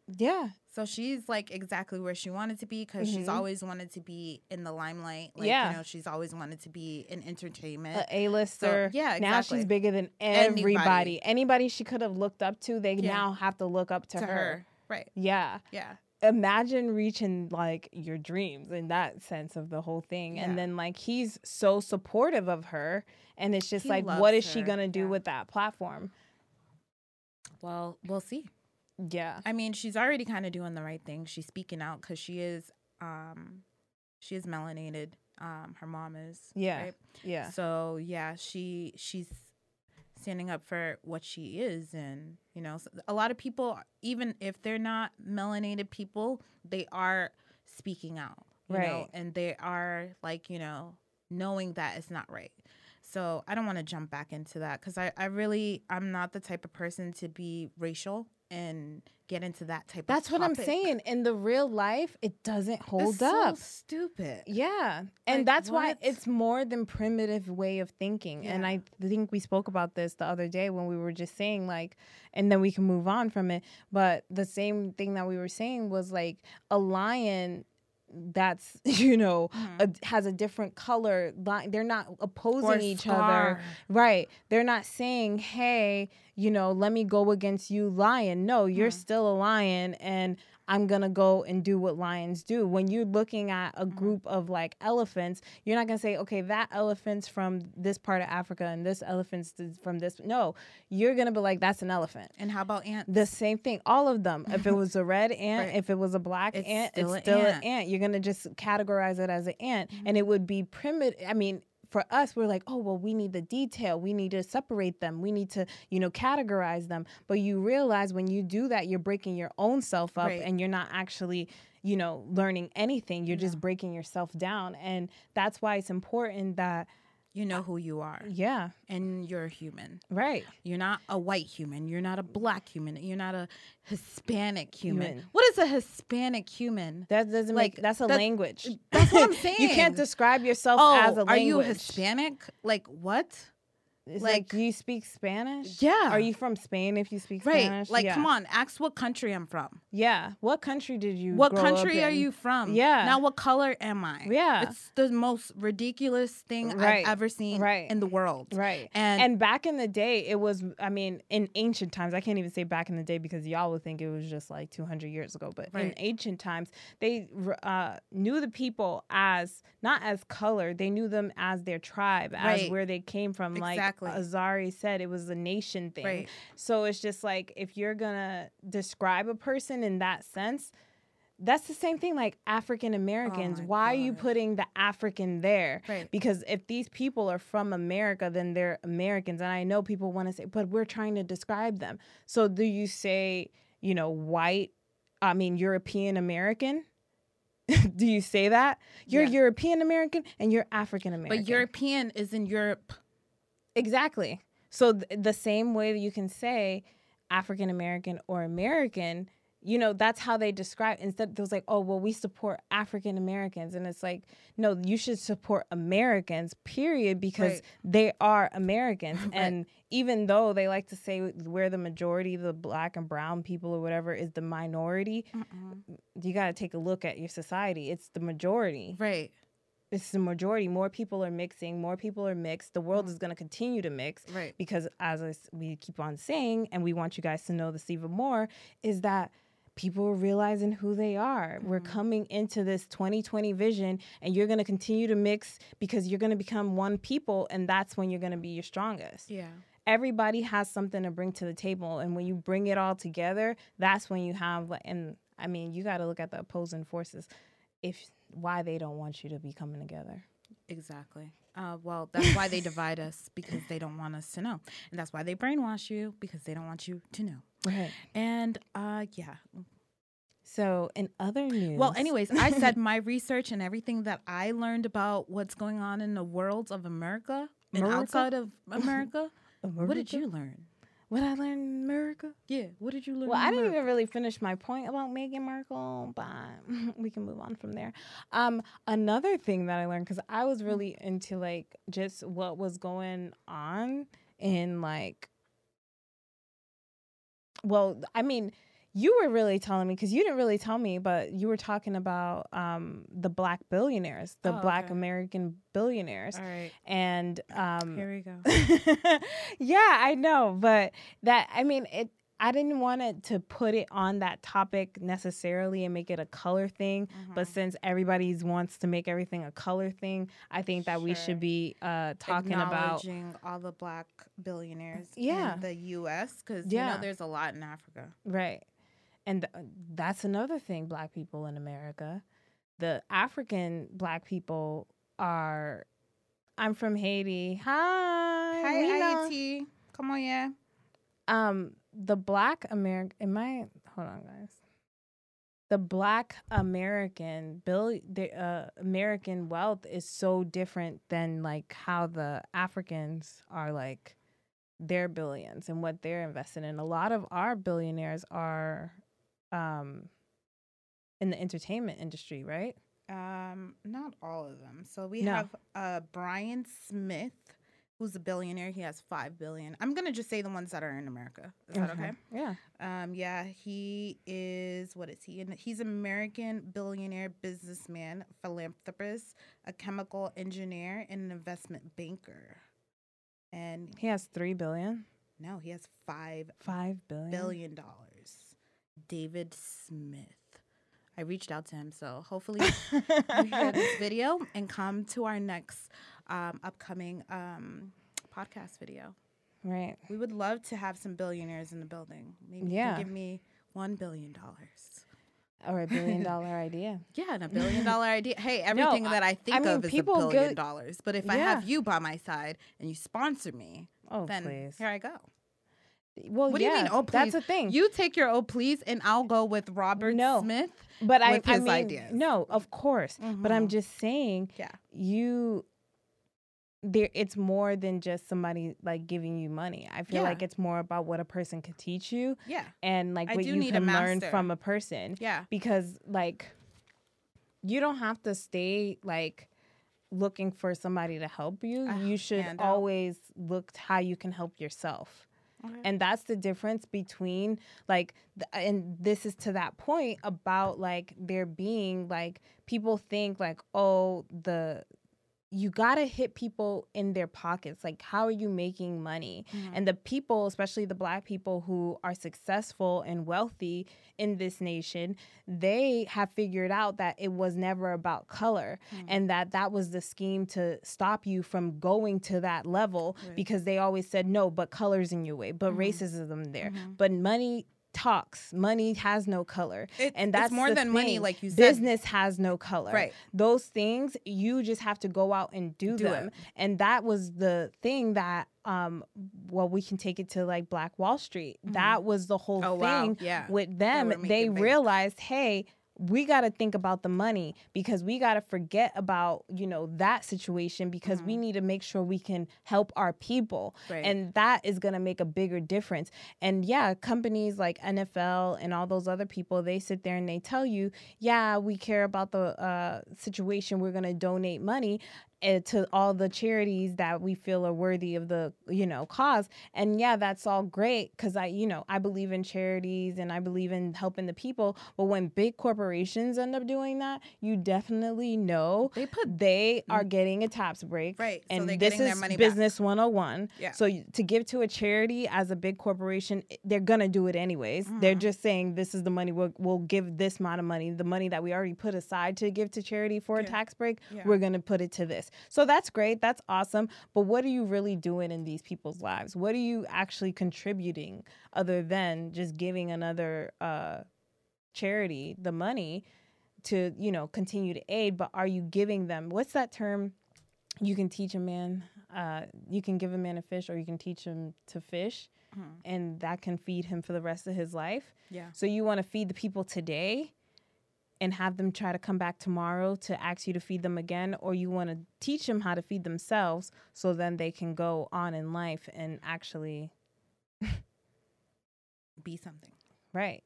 Yeah. So she's like exactly where she wanted to be because she's Mhm. always wanted to be in the limelight. Like, Yeah. You know, she's always wanted to be in entertainment. a A-lister. yeah, Now she's bigger than Anybody. everybody. Anybody she could have looked up to, they Yeah. now have to look up to, to her. her. Right. Yeah. Yeah. Imagine reaching like your dreams in that sense of the whole thing. Yeah. And then like he's so supportive of her and it's just He like what is is she going to do Yeah. with that platform? Well, we'll see. Yeah. I mean, she's already kind of doing the right thing. She's speaking out because she is, um, she is melanated. Um, her mom is. Yeah. right? Yeah. So yeah, she she's standing up for what she is, and you know, a lot of people, even if they're not melanated people, they are speaking out, you know, Right. and they are like you know knowing that it's not right. So I don't want to jump back into that because I, I really I'm not the type of person to be racial and get into that type That's what I'm saying. In the real life, it doesn't hold It's up. so stupid. Yeah. And Like, that's why it's more than primitive way of thinking. And I think we spoke about this the other day when we were just saying like and then we can move on from it. But the same thing that we were saying was like a lion that's you know Mhm. a, has a different color line they're not opposing Or each other right they're not saying hey you know let me go against you lion no you're Mhm. still a lion and i'm gonna go and do what lions do when you're looking at a Mhm. group of like elephants you're not gonna say okay that elephant's from this part of africa and this elephant's from this no you're gonna be like that's an elephant And how about ants? the same thing all of them if it was a red ant Right. if it was a black It's ant still it's an still an ant. ant you're gonna just categorize it as an ant Mhm. and it would be primitive i mean for us we're like oh well we need the detail. We need to separate them. We need to you know categorize them. But you realize when you do that you're breaking your own self up Right. and you're not actually you know learning anything. You're just breaking yourself down. And that's why it's important that you know who you are, yeah and you're a human. right You're not a white human. You're not a black human. You're not a Hispanic human. Human. What is a Hispanic human? that doesn't Like, make that's a that- language That's what I'm saying. you can't describe yourself Oh, as a language are you Hispanic? Like what? It's like, Like- do you speak Spanish? Yeah. Are you from Spain if you speak Right. Spanish? Like, yeah. come on. Ask what country I'm from. Yeah. What country did you What country are you from? Yeah. Now, what color am I? Yeah. It's the most ridiculous thing Right. I've ever seen Right. in the world. Right. And, And back in the day, it was, I mean, in ancient times, I can't even say back in the day because y'all would think it was just like 200 years ago, but in ancient times, they uh, knew the people as, not as color, they knew them as their tribe, as Right. where they came from. Exactly. Like Azari said, it was a nation thing. right. So it's just like if you're gonna describe a person in that sense, that's the same thing like African Americans. Oh Why are you putting the African there? Right. Because if these people are from America, then they're Americans. And I know people want to say, but we're trying to describe them. So do you say, you know, white I mean, European American. Do you say that? You're Yeah. European American and you're African American. But European is in Europe. Exactly. So th- the same way that you can say African American or American, you know, that's how they describe. Instead, it was like, oh, well, we support African Americans, and it's like, no, you should support Americans, period, because Right. they are Americans. Right. And even though they like to say we're the majority, the black and brown people or whatever is the minority, you got to take a look at your society. It's the majority Right. It's the majority. More people are mixing. More people are mixed. The world is going to continue to mix Right. because, as I we keep on saying, and we want you guys to know this even more, is that people are realizing who they are. We're mm-hmm. coming into this 2020 vision, and you're going to continue to mix because you're going to become one people, and that's when you're going to be your strongest. Yeah. Everybody has something to bring to the table, and when you bring it all together, that's when you have. And I mean, you got to look at the opposing forces. If why they don't want you to be coming together. Exactly. Uh, well, that's why they divide us because they don't want us to know, and that's why they brainwash you because they don't want you to know. Right. And uh, yeah. So, in other news, Well, anyways, I said my research and everything that I learned about what's going on in the world of America and America? outside of America. America? What did you learn? What I learned in America? Yeah, what did you learn? Well, I didn't even really finish my point about Meghan Markle, but we can move on from there. Um, another thing that I learned because I was really into like just what was going on in like, well, I mean, you were really telling me because you didn't really tell me, but you were talking about um the black billionaires, the Oh, black okay. American billionaires, All right, and um here we go. yeah, I know, but that I mean it I didn't want it to put it on that topic necessarily and make it a color thing, but Mhm. since everybody wants to make everything a color thing, I think that we should be uh talking about all the black billionaires Yeah. in the U.S. because you know there's a lot in Africa. right. And th- that's another thing black people in America. The African black people are I'm from Haiti. Hi. Hi, know. Come on, yeah. um the black american am i hold on guys the black american bill the uh, american wealth is so different than like how the africans are like their billions and what they're invested in a lot of our billionaires are um in the entertainment industry right Um, not all of them. So we No. have uh Brian Smith, who's a billionaire. He has five billion. I'm gonna just say the ones that are in America. Is that okay? yeah Um, yeah, he is. What is he? And he's an American billionaire, businessman, philanthropist, a chemical engineer, and an investment banker. And he has three billion no, he has five five billion billion dollars. David Smith. I reached out to him, so hopefully you hear this video and come to our next um, upcoming um, podcast video. right We would love to have some billionaires in the building. Maybe you Yeah. can give me one billion dollars. or a billion dollar idea Yeah, and a billion dollar idea. Hey, everything I- that I think mean, of is a billion get- dollars. But if I have you by my side and you sponsor me, oh then please here I go. Well What do you mean, yeah, oh, that's please? the thing You take your oh please, and I'll go with Robert No. Smith. but I, with I his mean, ideas. no, of course. But I'm Mhm. just saying, Yeah. you there. It's more than just somebody like giving you money. I feel Yeah. like it's more about what a person could teach you Yeah, and like I what you can learn from a person. yeah, Because like, you don't have to stay like looking for somebody to help you. A you should always look how you can help yourself. And that's the difference between like th- and this is to that point about like there being like people think like oh the you got to hit people in their pockets like how are you making money Mhm. and the people especially the black people who are successful and wealthy in this nation they have figured out that it was never about color Mhm. and that that was the scheme to stop you from going to that level Right. because they always said no but colors in your way but Mhm. racism there Mhm. but money talks. Money has no color. It- and it's that's more than money, like you said. Business has no color. Right. Those things you just have to go out and do, Do them. it. And that was the thing that um well we can take it to like Black Wall Street. That was the whole Oh, wow. thing Yeah. with them. They, realized, hey, we got to think about the money because we got to forget about you know that situation because we need to make sure we can help our people Mm-hmm. Right. and that is going to make a bigger difference and yeah companies like nfl and all those other people they sit there and they tell you yeah we care about the uh, situation we're going to donate money to all the charities that we feel are worthy of the you know cause and yeah that's all great because i you know i believe in charities and i believe in helping the people but when big corporations end up doing that you definitely know They put- they are getting a tax break Right, and they're this getting their is money back. business 101 Yeah. so to give to a charity as a big corporation they're gonna do it anyways they're Mm-hmm. just saying this is the money we'll, we'll give this amount of money the money that we already put aside to give to charity for a tax break Yeah. we're gonna put it to this so that's great that's awesome but what are you really doing in these people's lives? What are you actually contributing other than just giving another uh charity the money to you know continue to aid but are you giving them what's that term you can teach a man uh, you can give a man a fish or you can teach him to fish and that can feed him for the rest of his life? Yeah. so you want to feed the people today and have them try to come back tomorrow to ask you to feed them again or you want to teach them how to feed themselves so then they can go on in life and actually Be something. right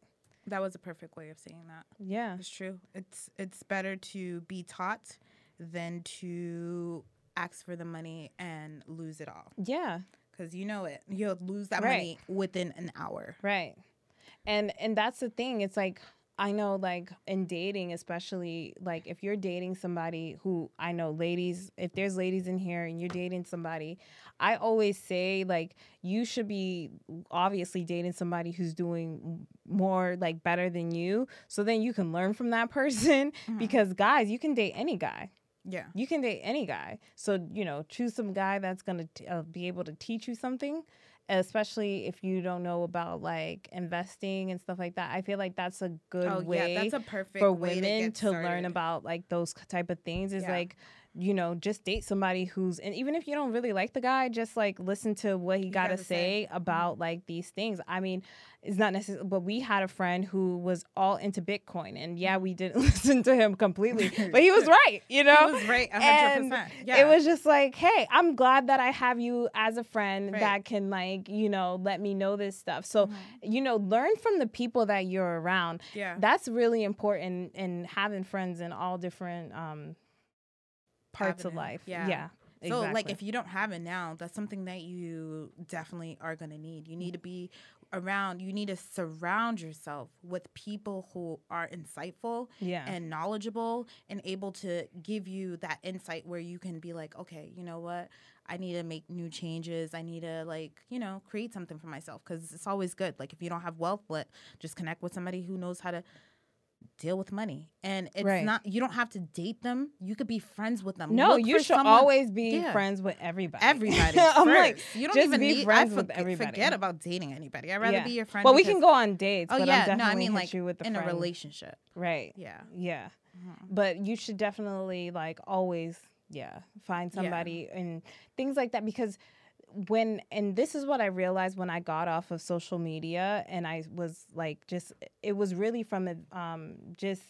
That was a perfect way of saying that. yeah It's true. It's it's better to be taught than to ask for the money and lose it all. yeah Because you know it. You'll lose that Right. money within an hour. Right. And and that's the thing. It's like I know like in dating especially like if you're dating somebody who I know ladies if there's ladies in here and you're dating somebody I always say like you should be obviously dating somebody who's doing more like better than you so then you can learn from that person because guys you can date any guy Yeah. you can date any guy. So, you know, choose some guy that's going to uh, be able to teach you something, especially if you don't know about like investing and stuff like that. I feel like that's a good Oh way yeah, that's a perfect for way women get to, learn about like those type of things is Yeah. like you know just date somebody who's and even if you don't really like the guy just like listen to what he got to gotta say. say Mm-hmm. about like these things i mean it's not necessary but we had a friend who was all into bitcoin and yeah we didn't listen to him completely but he was right you know He was right, hundred percent. Yeah. it was just like, hey, I'm glad that I have you as a friend Right. that can like, you know, let me know this stuff. So, you know, learn from the people that you're around. Yeah. That's really important in having friends in all different um parts of life. Yeah. Yeah. So like if you don't have it now, that's something that you definitely are going to need. You need to be around, you need to surround yourself with people who are insightful Yeah. and knowledgeable and able to give you that insight where you can be like, okay, you know what? I need to make new changes. I need to like, you know, create something for myself cuz it's always good. Like if you don't have wealth, let just connect with somebody who knows how to deal with money. And it's Right. not you don't have to date them. You could be friends with them. no, Look you should someone- always be Yeah. friends with everybody. everybody. I'm first. like, you don't even be need, friends I with forg- everybody. Forget about dating anybody. I'd rather Yeah. be your friend. Well, we can go on dates, Oh but yeah, I'm definitely no, I mean like you with the in a friend. relationship. Right. Yeah. Yeah. Mhm. But you should definitely like always, yeah, find Yeah. somebody and things like that because when and this is what I realized when I got off of social media and I was like just it was really from um just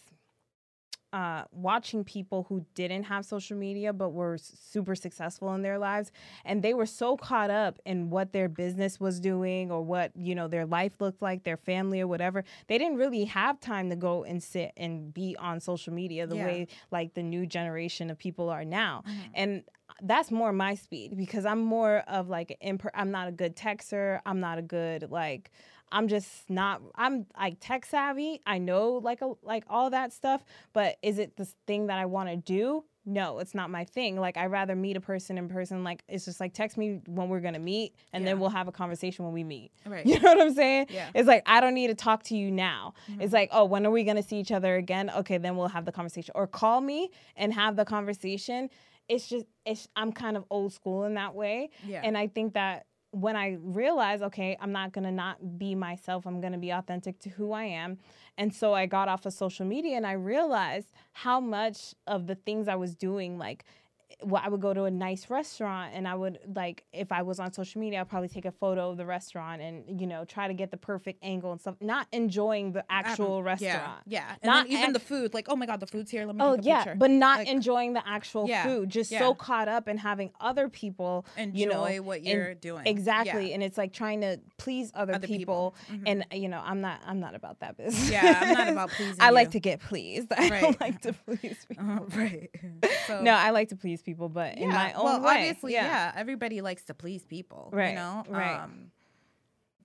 uh watching people who didn't have social media but were super successful in their lives and they were so caught up in what their business was doing or what you know their life looked like their family or whatever they didn't really have time to go and sit and be on social media the Yeah. way like the new generation of people are now Mm-hmm. and that's more my speed because i'm more of like an imp- i'm not a good texter. I'm not a good like i'm just not i'm like tech savvy. I know like a, like all that stuff but is it the thing that i want to do? No it's not my thing. Like i rather meet a person in person like it's just like text me when we're gonna meet and then we'll have a conversation when we meet. Right. you know what i'm saying? Yeah. it's like i don't need to talk to you now. Mm-hmm. It's like oh when are we gonna see each other again? Okay then we'll have the conversation. Or call me and have the conversation it's just it's i'm kind of old school in that way Yeah. and i think that when I realized, okay, I'm not gonna not be myself, I'm gonna be authentic to who I am. And so I got off of social media and I realized how much of the things I was doing, like well, I would go to a nice restaurant and I would like if I was on social media, I'd probably take a photo of the restaurant and you know try to get the perfect angle and stuff. Not enjoying the actual Um, restaurant. Yeah, yeah. And Not even the food, like, oh my god, the food's here. Let me Oh take a yeah, picture. but not Like, enjoying the actual Yeah, food. Just yeah. so caught up in having other people enjoy you know, what you're doing. exactly, and it's like trying to please other, Other people. people. Mhm. And you know, I'm not. I'm not about that business. Yeah, I'm not about pleasing I like you. to get pleased. I don't like to please people. Uh, right. So, No, I like to please people, but in my own well, way. obviously, yeah. Everybody likes to please people, Right, You know, right. Um,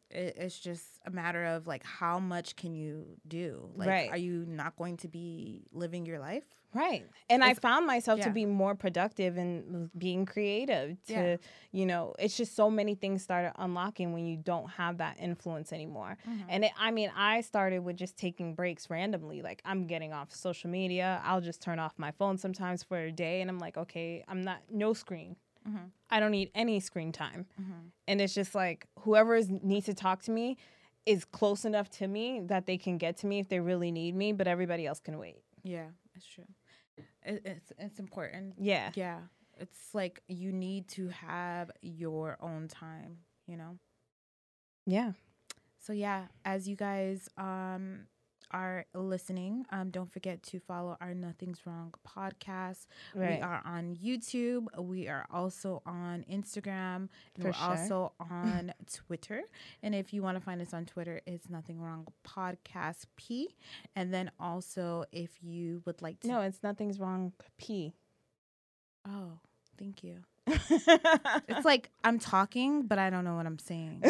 it, it's just a matter of like how much can you do? Like, Right. are you not going to be living your life? Right. And I found myself to be more productive and being creative to, Yeah. you know, it's just so many things started unlocking when you don't have that influence anymore. Mm-hmm. And it, I mean, I started with just taking breaks randomly. Like I'm getting off social media. I'll just turn off my phone sometimes for a day and I'm like, okay, I'm not no screen. Mhm. I don't need any screen time. Mhm. And it's just like whoever is, needs to talk to me is close enough to me that they can get to me if they really need me, but everybody else can wait. Yeah, that's true. It, it's it's important. Yeah. Yeah, it's like you need to have your own time. You know. Yeah. So yeah, as you guys um are listening, um don't forget to follow our Nothing's Wrong podcast. Right. We are on YouTube. We are also on Instagram. And For we're sure. also on Twitter. And if you want to find us on Twitter, it's Nothing Wrong Podcast P. And then also if you would like to No, it's nothing's wrong. P. Oh, thank you. It's like I'm talking, but I don't know what I'm saying.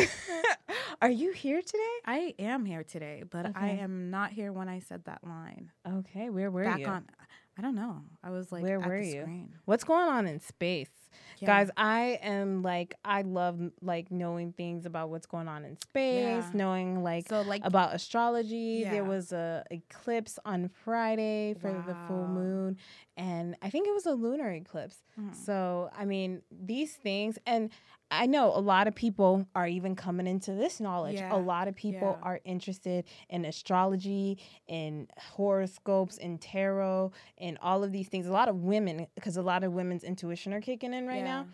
Are you here today? I am here today, but I am not here when I said that line. Okay, where were Back you? Back on I don't know. I was like Where were you? screen. What's going on in space? Yeah. Guys, I am like I love like knowing things about what's going on in space, Yeah. knowing like so like about astrology. Yeah. There was a eclipse on Friday for the full moon, and I think it was a lunar eclipse. Mhm. So, I mean, these things, and I know a lot of people are even coming into this knowledge. Yeah, A lot of people yeah. are interested in astrology, in horoscopes, in tarot, and all of these things. A lot of women, because a lot of women's intuition are kicking in right now.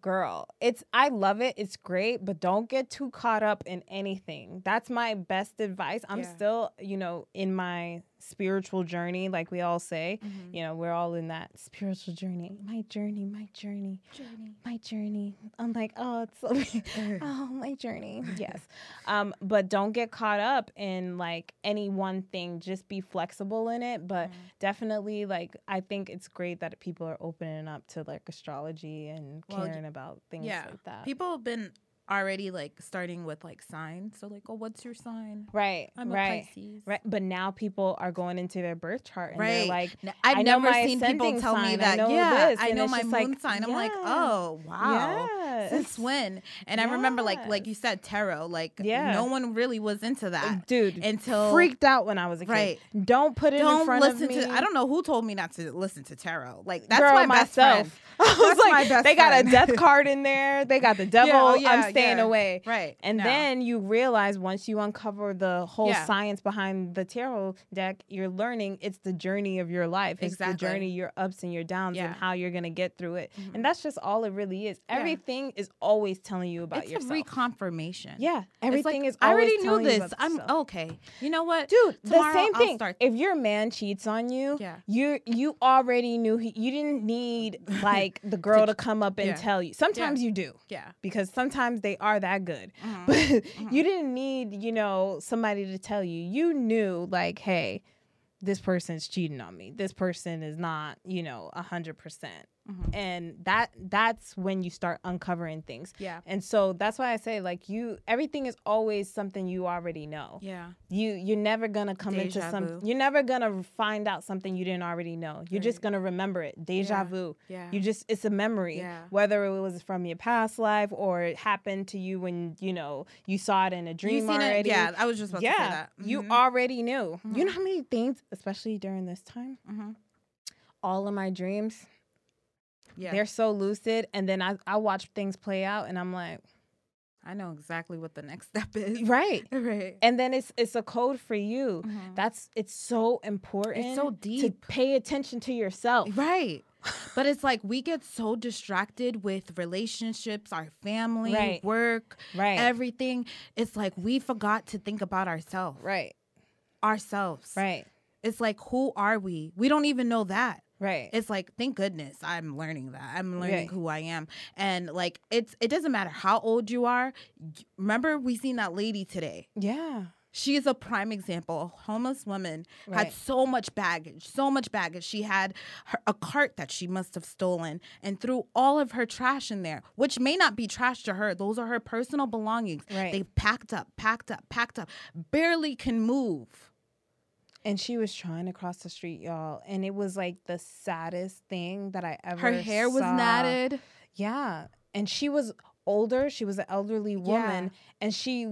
Girl, it's I love it. It's great, but don't get too caught up in anything. That's my best advice. I'm Yeah. still, you know, in my spiritual journey, like we all say. Mhm. You know, we're all in that spiritual journey. My journey, my journey, Journey. my journey. I'm like, oh, it's so oh, my journey. Yes. Um, but don't get caught up in like any one thing. Just be flexible in it. But Mhm. definitely, like, I think it's great that people are opening up to like astrology and Well, caring about things yeah. like that. People have been already like starting with like signs. So like, oh, what's your sign? right. I'm a right. Pisces. Right. But now people are going into their birth chart and they're Right. like, I've I never seen people tell me sign, I that. know yeah, this, I know my moon like, sign. I'm like, oh wow. Since Yes. when? And I remember, like, like you said, tarot. Like, Yeah. no one really was into that uh, dude until freaked out when I was a kid. Right. Don't put it in Don't front listen of me. to. I don't know who told me not to listen to tarot. Like, that's Girl, my best friend. myself. I was That's like, my best they got a death card in there. They got the devil. oh, yeah, staying yeah. away. Right. And No. then you realize once you uncover the whole Yeah. science behind the tarot deck, you're learning it's the journey of your life. It's Exactly. the journey, your ups and your downs, Yeah. and how you're gonna get through it. Mhm. And that's just all it really is. Yeah. Everything is always telling you about it's yourself. a reconfirmation. yeah, everything like, is. I already knew this. I'm yourself. okay. You know what? Dude, the same thing. start- If your man cheats on you, Yeah. you you already knew he. You didn't need like the girl to come up and yeah. tell you. Sometimes you do Yeah. because sometimes they are that good. Mhm. But you didn't need, you know, somebody to tell you. You knew, like, hey, this person's cheating on me. This person is not, you know, a hundred percent. Mhm. And that that's when you start uncovering things. Yeah. And so that's why I say, like, you everything is always something you already know. Yeah. You you're never gonna come into Deja some. vu. You're never gonna find out something you didn't already know. You're just gonna remember it. Deja Yeah. vu. Yeah. You just it's a memory. Yeah. Whether it was from your past life or it happened to you when you know you saw it in a dream you seen already. it? Yeah. I was just about to say yeah. that. You Mhm. already knew. You Mhm. know how many things, especially during this time, Mhm. all of my dreams, Yeah. they're so lucid, and then I I watch things play out, and I'm like, I know exactly what the next step is. Right. Right. And then it's it's a code for you. Mhm. That's it's so important. It's so deep. to pay attention to yourself. Right. But it's like we get so distracted with relationships, our family, Right. work, Right. everything. It's like we forgot to think about ourselves. right. Ourselves. Right. It's like who are we? We don't even know that. Right. It's like thank goodness I'm learning that. I'm learning Right. who I am. And like it's it doesn't matter how old you are. Remember we seen that lady today. yeah. She is a prime example. A homeless woman Right. had so much baggage, so much baggage. She had her, a cart that she must have stolen and threw all of her trash in there, which may not be trash to her. Those are her personal belongings. Right. They packed up, packed up, packed up, barely can move. And she was trying to cross the street, y'all. And it was like the saddest thing that I ever saw. Her hair was saw. matted. Yeah. And she was older. She was an elderly woman. And she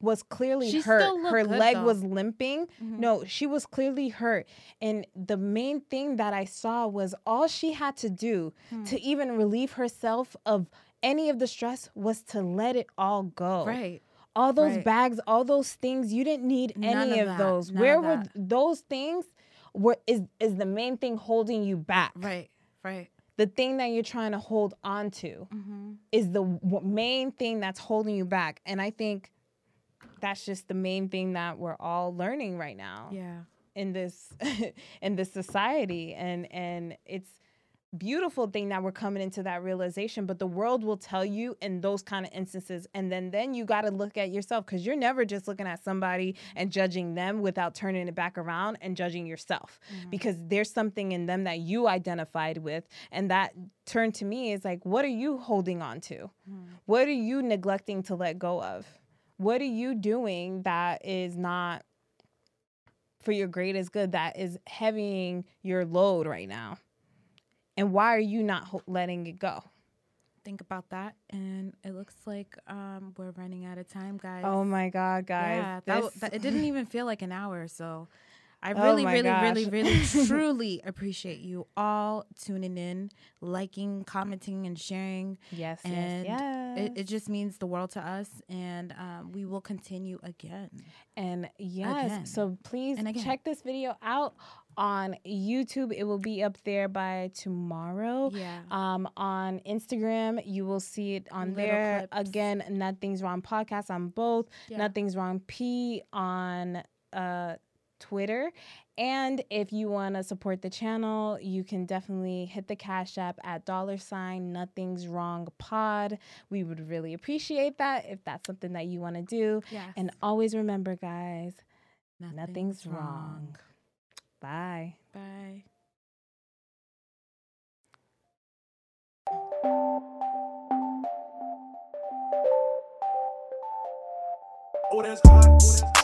was clearly She hurt. Her good, leg though. was limping. Mhm. No, she was clearly hurt. And the main thing that I saw was all she had to do Hmm. to even relieve herself of any of the stress was to let it all go. Right. All those Right. bags, all those things, you didn't need None any of those. None Where were those things? Were is is the main thing holding you back? Right. Right. The thing that you're trying to hold on to Mm-hmm. is the w- main thing that's holding you back. And I think that's just the main thing that we're all learning right now Yeah. in this in this society and and it's beautiful thing that we're coming into that realization but the world will tell you in those kind of instances and then then you got to look at yourself cuz you're never just looking at somebody mm-hmm. and judging them without turning it back around and judging yourself mm-hmm. because there's something in them that you identified with and that turn to me is like what are you holding on to? Mm-hmm. What are you neglecting to let go of? What are you doing that is not for your greatest good that is heavying your load right now and why are you not ho- letting it go Think about that, and it looks like um, we're running out of time, guys. oh my god guys Yeah, that, w- that- it didn't even feel like an hour. So I Oh really, really, really, really, truly appreciate you all tuning in, liking, commenting, and sharing. yes and yes yes It, it just means the world to us, and um, we will continue again. and yes Again. so please check this video out on youtube it will be up there by tomorrow Yeah. Um, on Instagram, you will see it on Little there. clips. Again, Nothing's Wrong podcast on both. Yeah. Nothing's Wrong P on uh, Twitter. And if you want to support the channel, you can definitely hit the Cash App at dollar sign Nothing's Wrong Pod. We would really appreciate that if that's something that you want to do. Yes. And always remember, guys, nothing's wrong. Bye. Bye. Oh, that's hot. Oh, that's hot.